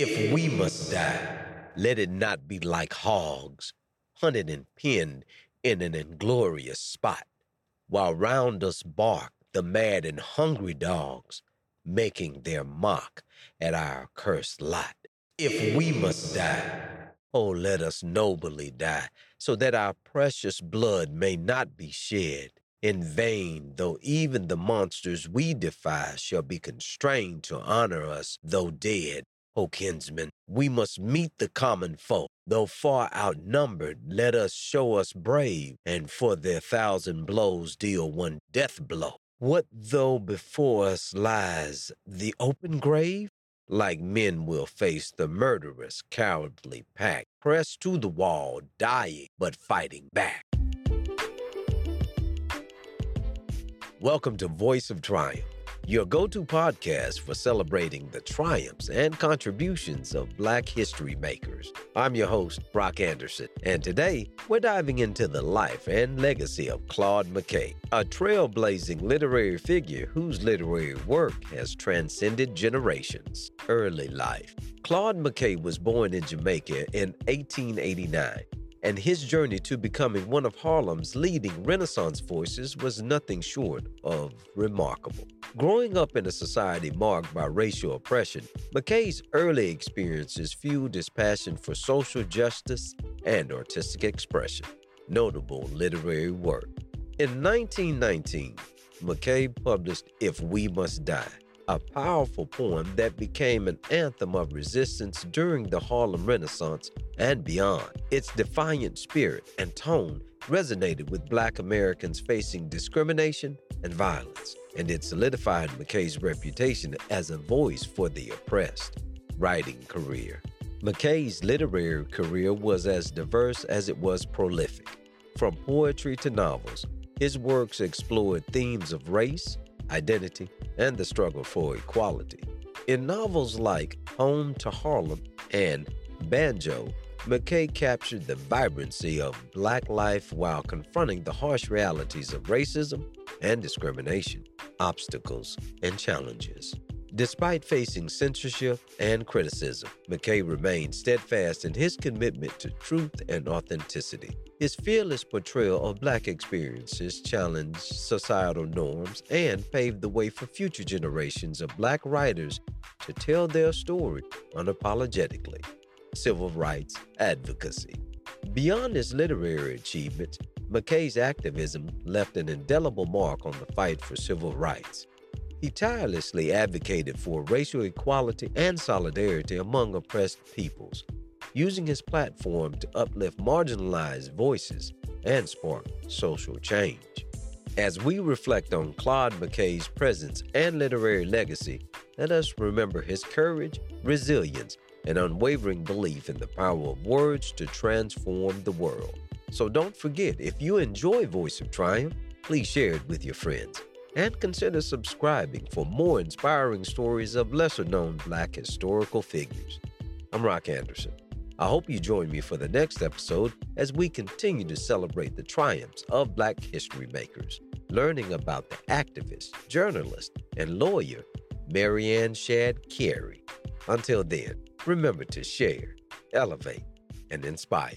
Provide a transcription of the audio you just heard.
If we must die, let it not be like hogs, hunted and pinned in an inglorious spot, while round us bark the mad and hungry dogs, making their mock at our cursed lot. If we must die, oh, let us nobly die, so that our precious blood may not be shed in vain, though even the monsters we defy shall be constrained to honor us, though dead. O kinsmen, we must meet the common foe. Though far outnumbered, let us show us brave, and for their thousand blows deal one death blow. What though before us lies the open grave? Like men will face the murderous, cowardly pack, pressed to the wall, dying but fighting back. Welcome to Voice of Triumph, your go to podcast for celebrating the triumphs and contributions of Black history makers. I'm your host, Brock Anderson, and today we're diving into the life and legacy of Claude McKay, a trailblazing literary figure whose literary work has transcended generations. Early life Claude McKay was born in Jamaica in 1889 and his journey to becoming one of Harlem's leading Renaissance voices was nothing short of remarkable. Growing up in a society marked by racial oppression, McKay's early experiences fueled his passion for social justice and artistic expression. Notable literary work. In 1919, McKay published If We Must Die, a powerful poem that became an anthem of resistance during the Harlem Renaissance and beyond. Its defiant spirit and tone resonated with Black Americans facing discrimination and violence, and it solidified McKay's reputation as a voice for the oppressed. Writing career McKay's literary career was as diverse as it was prolific. From poetry to novels, his works explored themes of race, identity, and the struggle for equality. In novels like Home to Harlem and Banjo, McKay captured the vibrancy of black life while confronting the harsh realities of racism and discrimination, obstacles, and challenges. Despite facing censorship and criticism, McKay remained steadfast in his commitment to truth and authenticity. His fearless portrayal of Black experiences challenged societal norms and paved the way for future generations of Black writers to tell their story unapologetically. Civil rights advocacy. Beyond his literary achievements, McKay's activism left an indelible mark on the fight for civil rights. He tirelessly advocated for racial equality and solidarity among oppressed peoples, using his platform to uplift marginalized voices and spark social change. As we reflect on Claude McKay's presence and literary legacy, let us remember his courage, resilience, and unwavering belief in the power of words to transform the world. So don't forget, if you enjoy Voice of Triumph, please share it with your friends and consider subscribing for more inspiring stories of lesser known Black historical figures. I'm Rock Anderson. I hope you join me for the next episode as we continue to celebrate the triumphs of Black history makers, learning about the activist, journalist, and lawyer Mary Ann Shadd Cary. Until then, remember to share, elevate, and inspire.